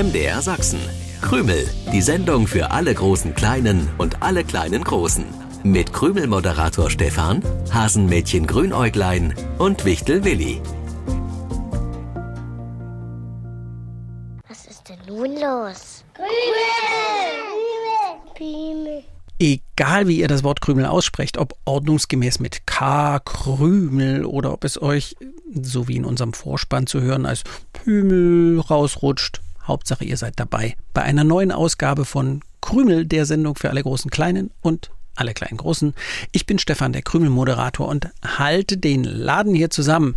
MDR Sachsen. Krümel, die Sendung für alle großen Kleinen und alle kleinen Großen. Mit Krümel-Moderator Stefan, Hasenmädchen Grünäuglein und Wichtel Willi. Was ist denn nun los? Krümel! Krümel! Egal wie ihr das Wort Krümel aussprecht, ob ordnungsgemäß mit K, Krümel oder ob es euch, so wie in unserem Vorspann zu hören, als Pümel rausrutscht, Hauptsache ihr seid dabei bei einer neuen Ausgabe von Krümel, der Sendung für alle großen Kleinen und alle kleinen Großen. Ich bin Stefan, der Krümel-Moderator und halte den Laden hier zusammen.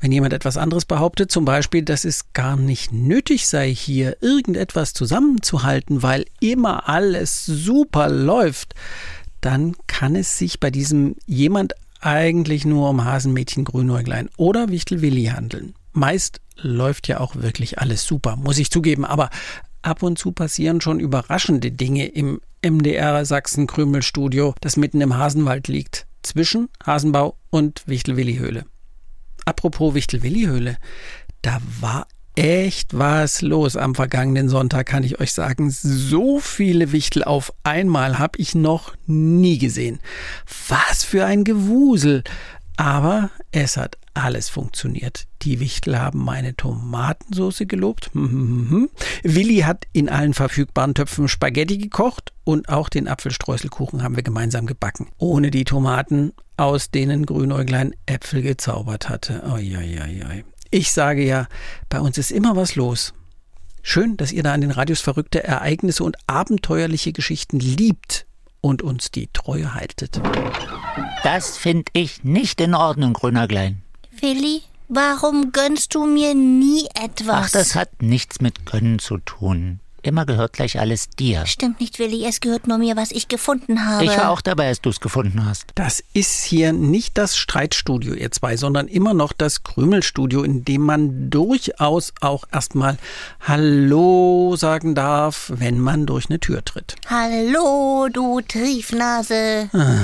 Wenn jemand etwas anderes behauptet, zum Beispiel, dass es gar nicht nötig sei, hier irgendetwas zusammenzuhalten, weil immer alles super läuft, dann kann es sich bei diesem jemand eigentlich nur um Hasenmädchen Grünäuglein oder Wichtel Willi handeln. Meist läuft ja auch wirklich alles super, muss ich zugeben, aber ab und zu passieren schon überraschende Dinge im MDR Sachsen Krümel Studio, das mitten im Hasenwald liegt, zwischen Hasenbau und Wichtel Willi Höhle. Apropos Wichtel Willi Höhle, da war echt was los am vergangenen Sonntag, kann ich euch sagen. So viele Wichtel auf einmal habe ich noch nie gesehen. Was für ein Gewusel. Aber es hat alles funktioniert. Die Wichtel haben meine Tomatensoße gelobt. Willi hat in allen verfügbaren Töpfen Spaghetti gekocht und auch den Apfelstreuselkuchen haben wir gemeinsam gebacken. Ohne die Tomaten, aus denen Grünäuglein Äpfel gezaubert hatte. Oi, ich sage ja, bei uns ist immer was los. Schön, dass ihr da an den Radios verrückte Ereignisse und abenteuerliche Geschichten liebt und uns die Treue haltet. Das finde ich nicht in Ordnung, Grünerglein. Willi, warum gönnst du mir nie etwas? Ach, das hat nichts mit Gönnen zu tun. Immer gehört gleich alles dir. Stimmt nicht, Willi. Es gehört nur mir, was ich gefunden habe. Ich war auch dabei, als du es gefunden hast. Das ist hier nicht das Streitstudio, ihr zwei, sondern immer noch das Krümelstudio, in dem man durchaus auch erstmal Hallo sagen darf, wenn man durch eine Tür tritt. Hallo, du Triefnase. Ah,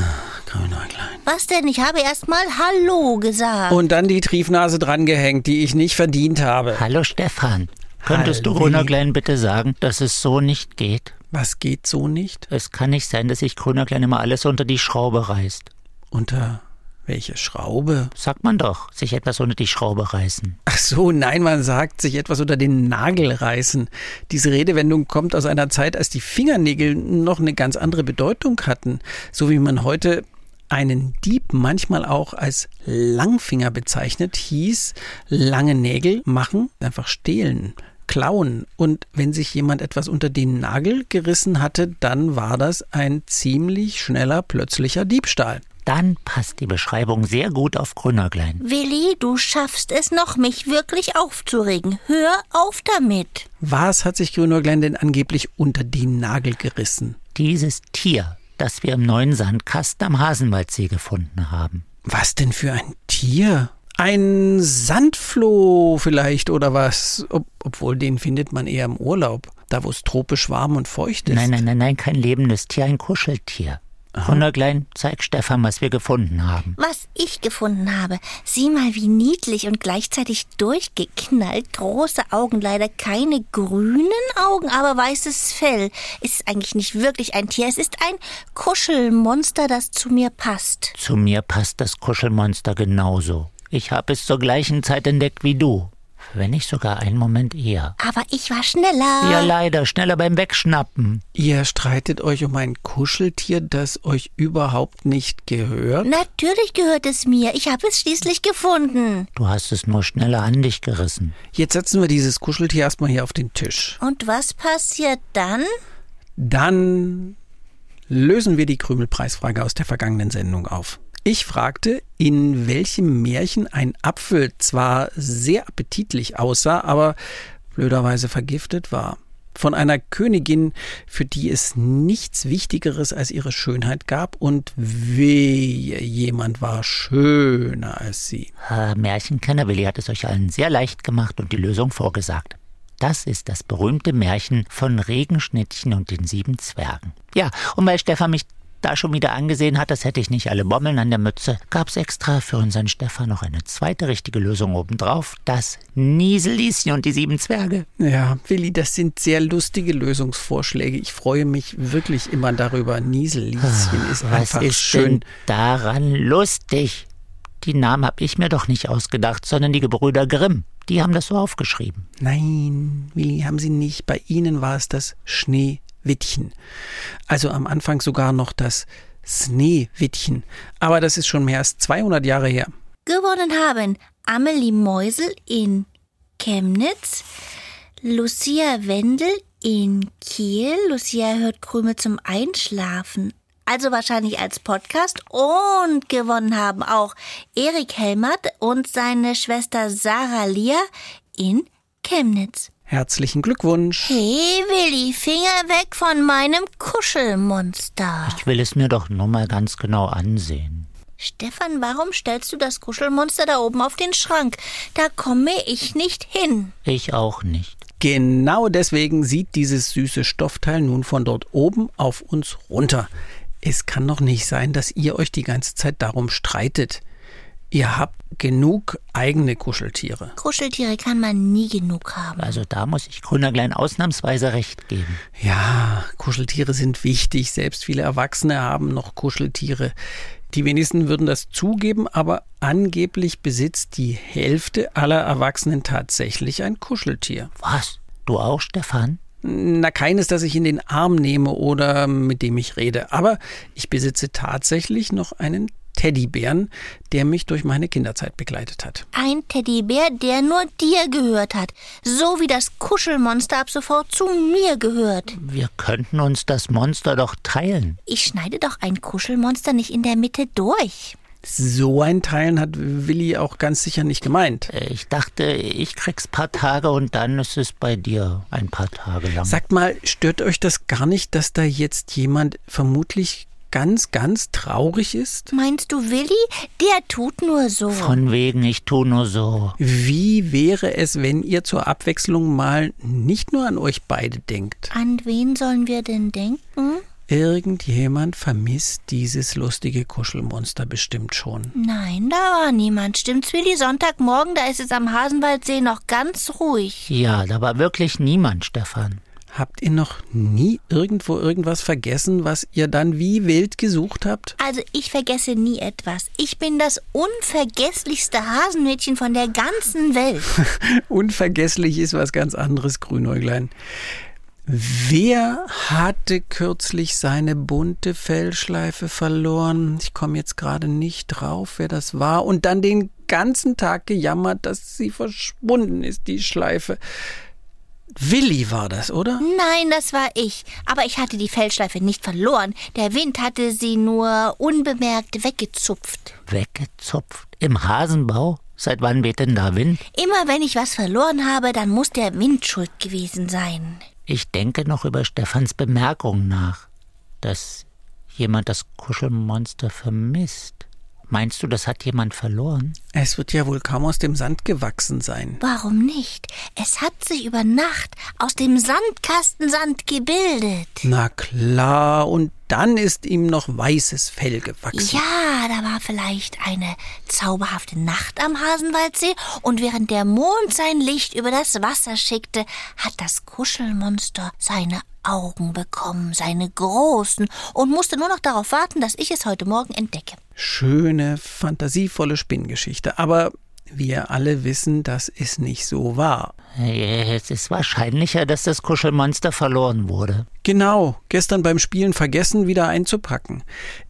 Grünäuglein. Was denn? Ich habe erstmal Hallo gesagt. Und dann die Triefnase drangehängt, die ich nicht verdient habe. Hallo Stefan. Könntest du Halli. Grünerglein bitte sagen, dass es so nicht geht? Was geht so nicht? Es kann nicht sein, dass sich Grünerglein immer alles unter die Schraube reißt. Unter welche Schraube? Sagt man doch, sich etwas unter die Schraube reißen. Ach so, nein, man sagt sich etwas unter den Nagel reißen. Diese Redewendung kommt aus einer Zeit, als die Fingernägel noch eine ganz andere Bedeutung hatten. So wie man heute einen Dieb manchmal auch als Langfinger bezeichnet, hieß lange Nägel machen, einfach stehlen, klauen. Und wenn sich jemand etwas unter den Nagel gerissen hatte, dann war das ein ziemlich schneller, plötzlicher Diebstahl. Dann passt die Beschreibung sehr gut auf Grünerglein. Willi, du schaffst es noch, mich wirklich aufzuregen. Hör auf damit. Was hat sich Grünäuglein denn angeblich unter den Nagel gerissen? Dieses Tier, das wir im neuen Sandkasten am Hasenwaldsee gefunden haben. Was denn für ein Tier? Ein Sandfloh vielleicht oder was? Ob, obwohl den findet man eher im Urlaub, da wo es tropisch warm und feucht ist. Nein, nein, nein, nein, kein lebendes Tier, ein Kuscheltier. Grünerglein, zeig Stefan, was wir gefunden haben. Was ich gefunden habe. Sieh mal, wie niedlich und gleichzeitig durchgeknallt. Große Augen, leider keine grünen Augen, aber weißes Fell. Ist eigentlich nicht wirklich ein Tier. Es ist ein Kuschelmonster, das zu mir passt. Zu mir passt das Kuschelmonster genauso. Ich habe es zur gleichen Zeit entdeckt wie du. Wenn nicht sogar einen Moment eher. Aber ich war schneller. Ja, leider, schneller beim Wegschnappen. Ihr streitet euch um ein Kuscheltier, das euch überhaupt nicht gehört? Natürlich gehört es mir. Ich habe es schließlich gefunden. Du hast es nur schneller an dich gerissen. Jetzt setzen wir dieses Kuscheltier erstmal hier auf den Tisch. Und was passiert dann? Dann lösen wir die Krümelpreisfrage aus der vergangenen Sendung auf. Ich fragte, in welchem Märchen ein Apfel zwar sehr appetitlich aussah, aber blöderweise vergiftet war. Von einer Königin, für die es nichts Wichtigeres als ihre Schönheit gab und wehe, jemand war schöner als sie. Herr Märchenkenner Willi hat es euch allen sehr leicht gemacht und die Lösung vorgesagt. Das ist das berühmte Märchen von Regenschnittchen und den sieben Zwergen. Ja, und weil Stefan mich da schon wieder angesehen hat, das hätte ich nicht alle Bommeln an der Mütze, gab's extra für unseren Stefan noch eine zweite richtige Lösung obendrauf. Das Nieselieschen und die sieben Zwerge. Ja, Willi, das sind sehr lustige Lösungsvorschläge. Ich freue mich wirklich immer darüber. Nieselieschen ist Was einfach ist schön. daran lustig? Die Namen hab ich mir doch nicht ausgedacht, sondern die Gebrüder Grimm. Die haben das so aufgeschrieben. Nein, Willi, haben Sie nicht. Bei Ihnen war es das Schneewittchen. Also am Anfang sogar noch das Sneewittchen. Aber das ist schon mehr als 200 Jahre her. Gewonnen haben Amelie Meusel in Chemnitz, Lucia Wendel in Kiel. Lucia hört Krümel zum Einschlafen. Also wahrscheinlich als Podcast. Und gewonnen haben auch Erik Helmert und seine Schwester Sarah Lia in Chemnitz. Herzlichen Glückwunsch. Hey Willi, Finger weg von meinem Kuschelmonster. Ich will es mir doch nur mal ganz genau ansehen. Stefan, warum stellst du das Kuschelmonster da oben auf den Schrank? Da komme ich nicht hin. Ich auch nicht. Genau deswegen sieht dieses süße Stoffteil nun von dort oben auf uns runter. Es kann doch nicht sein, dass ihr euch die ganze Zeit darum streitet. Ihr habt genug eigene Kuscheltiere. Kuscheltiere kann man nie genug haben. Also da muss ich Grünerglein ausnahmsweise recht geben. Ja, Kuscheltiere sind wichtig. Selbst viele Erwachsene haben noch Kuscheltiere. Die wenigsten würden das zugeben, aber angeblich besitzt die Hälfte aller Erwachsenen tatsächlich ein Kuscheltier. Was? Du auch, Stefan? Na, keines, das ich in den Arm nehme oder mit dem ich rede. Aber ich besitze tatsächlich noch einen Teddybären, der mich durch meine Kinderzeit begleitet hat. Ein Teddybär, der nur dir gehört hat. So wie das Kuschelmonster ab sofort zu mir gehört. Wir könnten uns das Monster doch teilen. Ich schneide doch ein Kuschelmonster nicht in der Mitte durch. So ein Teilen hat Willi auch ganz sicher nicht gemeint. Ich dachte, ich krieg's paar Tage und dann ist es bei dir ein paar Tage lang. Sagt mal, stört euch das gar nicht, dass da jetzt jemand vermutlich ganz, ganz traurig ist? Meinst du Willi? Der tut nur so. Von wegen, ich tu nur so. Wie wäre es, wenn ihr zur Abwechslung mal nicht nur an euch beide denkt? An wen sollen wir denn denken? Irgendjemand vermisst dieses lustige Kuschelmonster bestimmt schon. Nein, da war niemand. Stimmt's, Willi? Sonntagmorgen, da ist es am Hasenwaldsee noch ganz ruhig. Ja, da war wirklich niemand, Stefan. Habt ihr noch nie irgendwo irgendwas vergessen, was ihr dann wie wild gesucht habt? Also ich vergesse nie etwas. Ich bin das unvergesslichste Hasenmädchen von der ganzen Welt. Unvergesslich ist was ganz anderes, Grünäuglein. Wer hatte kürzlich seine bunte Fellschleife verloren? Ich komme jetzt gerade nicht drauf, wer das war. Und dann den ganzen Tag gejammert, dass sie verschwunden ist, die Schleife. Willi war das, oder? Nein, das war ich. Aber ich hatte die Fellschleife nicht verloren. Der Wind hatte sie nur unbemerkt weggezupft. Weggezupft. Im Hasenbau? Seit wann weht denn da Wind? Immer wenn ich was verloren habe, dann muss der Wind schuld gewesen sein. Ich denke noch über Stefans Bemerkung nach, dass jemand das Kuschelmonster vermisst. Meinst du, das hat jemand verloren? Es wird ja wohl kaum aus dem Sand gewachsen sein. Warum nicht? Es hat sich über Nacht aus dem Sandkastensand gebildet. Na klar, und dann ist ihm noch weißes Fell gewachsen. Ja, da war vielleicht eine zauberhafte Nacht am Hasenwaldsee und während der Mond sein Licht über das Wasser schickte, hat das Kuschelmonster seine Augen bekommen, seine großen, und musste nur noch darauf warten, dass ich es heute Morgen entdecke. Schöne, fantasievolle Spinngeschichte. Aber wir alle wissen, dass es nicht so war. Es ist wahrscheinlicher, dass das Kuschelmonster verloren wurde. Genau, gestern beim Spielen vergessen, wieder einzupacken.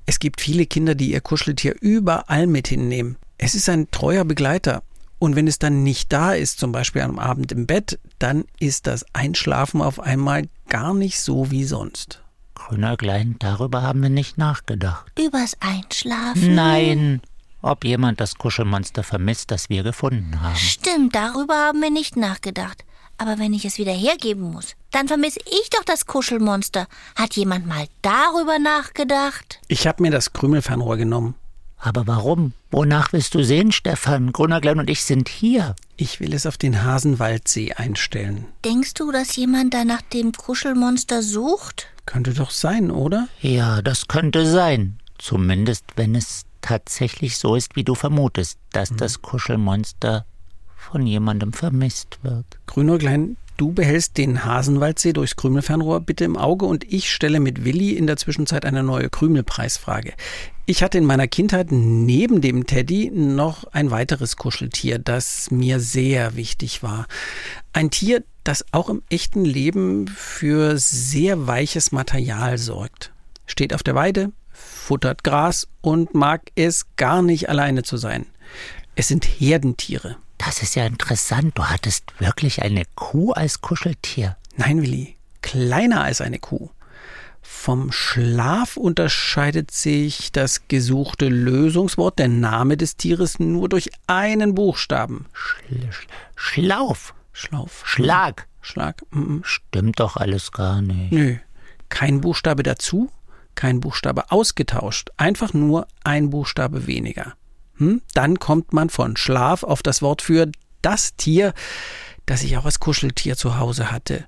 Es gibt viele Kinder, die ihr Kuscheltier überall mit hinnehmen. Es ist ein treuer Begleiter. Und wenn es dann nicht da ist, zum Beispiel am Abend im Bett, dann ist das Einschlafen auf einmal gar nicht so wie sonst. Grüner Klein, darüber haben wir nicht nachgedacht. Übers Einschlafen? Nein, ob jemand das Kuschelmonster vermisst, das wir gefunden haben. Stimmt, darüber haben wir nicht nachgedacht. Aber wenn ich es wieder hergeben muss, dann vermisse ich doch das Kuschelmonster. Hat jemand mal darüber nachgedacht? Ich habe mir das Krümelfernrohr genommen. Aber warum? Wonach willst du sehen, Stefan? Grüner Klein und ich sind hier. Ich will es auf den Hasenwaldsee einstellen. Denkst du, dass jemand da nach dem Kuschelmonster sucht? Könnte doch sein, oder? Ja, das könnte sein. Zumindest wenn es tatsächlich so ist, wie du vermutest, dass das Kuschelmonster von jemandem vermisst wird. Grünäuglein, du behältst den Hasenwaldsee durchs Krümelfernrohr bitte im Auge und ich stelle mit Willi in der Zwischenzeit eine neue Krümelpreisfrage. Ich hatte in meiner Kindheit neben dem Teddy noch ein weiteres Kuscheltier, das mir sehr wichtig war. Ein Tier, das auch im echten Leben für sehr weiches Material sorgt. Steht auf der Weide, futtert Gras und mag es gar nicht alleine zu sein. Es sind Herdentiere. Das ist ja interessant. Du hattest wirklich eine Kuh als Kuscheltier. Nein, Willi, kleiner als eine Kuh. Vom Schlaf unterscheidet sich das gesuchte Lösungswort, der Name des Tieres, nur durch einen Buchstaben. Schl sch Schlauf. Schlauf. Schlag. Schlag. Mm, Stimmt doch alles gar nicht. Nö. Kein Buchstabe dazu, kein Buchstabe ausgetauscht. Einfach nur ein Buchstabe weniger. Hm? Dann kommt man von Schlaf auf das Wort für das Tier, das ich auch als Kuscheltier zu Hause hatte.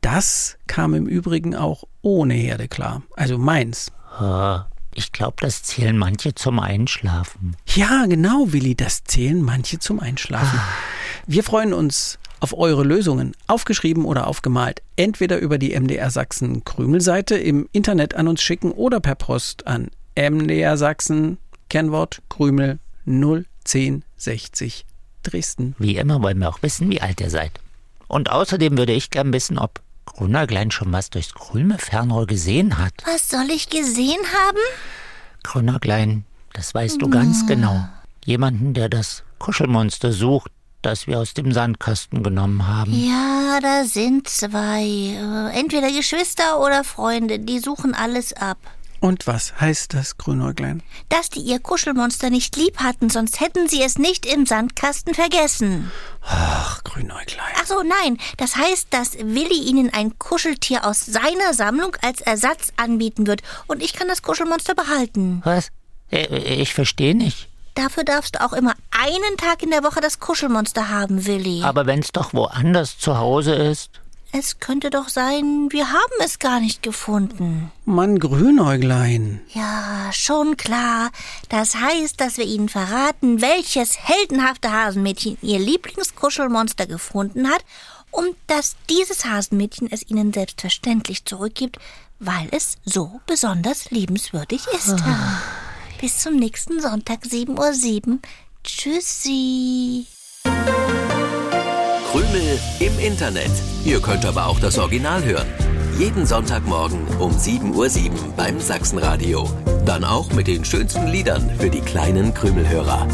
Das kam im Übrigen auch ohne Herde klar. Also meins. Ah, Ich glaube, das zählen manche zum Einschlafen. Ja, genau, Willi, das zählen manche zum Einschlafen. Wir freuen uns auf eure Lösungen, aufgeschrieben oder aufgemalt, entweder über die MDR Sachsen Krümelseite im Internet an uns schicken oder per Post an MDR Sachsen, Kennwort Krümel 01060 Dresden. Wie immer wollen wir auch wissen, wie alt ihr seid. Und außerdem würde ich gern wissen, ob Grünerglein schon was durchs Krümelfernrohr gesehen hat. Was soll ich gesehen haben? Grünerglein, das weißt du ganz genau. Jemanden, der das Kuschelmonster sucht, das wir aus dem Sandkasten genommen haben. Ja, da sind zwei. Äh, Entweder Geschwister oder Freunde. Die suchen alles ab. Und was heißt das, Grünäuglein? Dass die ihr Kuschelmonster nicht lieb hatten, sonst hätten sie es nicht im Sandkasten vergessen. Ach, Grünäuglein. Ach so, nein. Das heißt, dass Willi ihnen ein Kuscheltier aus seiner Sammlung als Ersatz anbieten wird. Und ich kann das Kuschelmonster behalten. Was? Äh, Ich verstehe nicht. Dafür darfst du auch immer einen Tag in der Woche das Kuschelmonster haben, Willi. Aber wenn's doch woanders zu Hause ist. Es könnte doch sein, wir haben es gar nicht gefunden. Mann, Grünäuglein. Ja, schon klar. Das heißt, dass wir Ihnen verraten, welches heldenhafte Hasenmädchen Ihr Lieblingskuschelmonster gefunden hat und dass dieses Hasenmädchen es Ihnen selbstverständlich zurückgibt, weil es so besonders liebenswürdig ist. Bis zum nächsten Sonntag, 7.07 Uhr. Tschüssi. Krümel im Internet. Ihr könnt aber auch das Original hören. Jeden Sonntagmorgen um 7.07 Uhr beim Sachsenradio. Dann auch mit den schönsten Liedern für die kleinen Krümelhörer.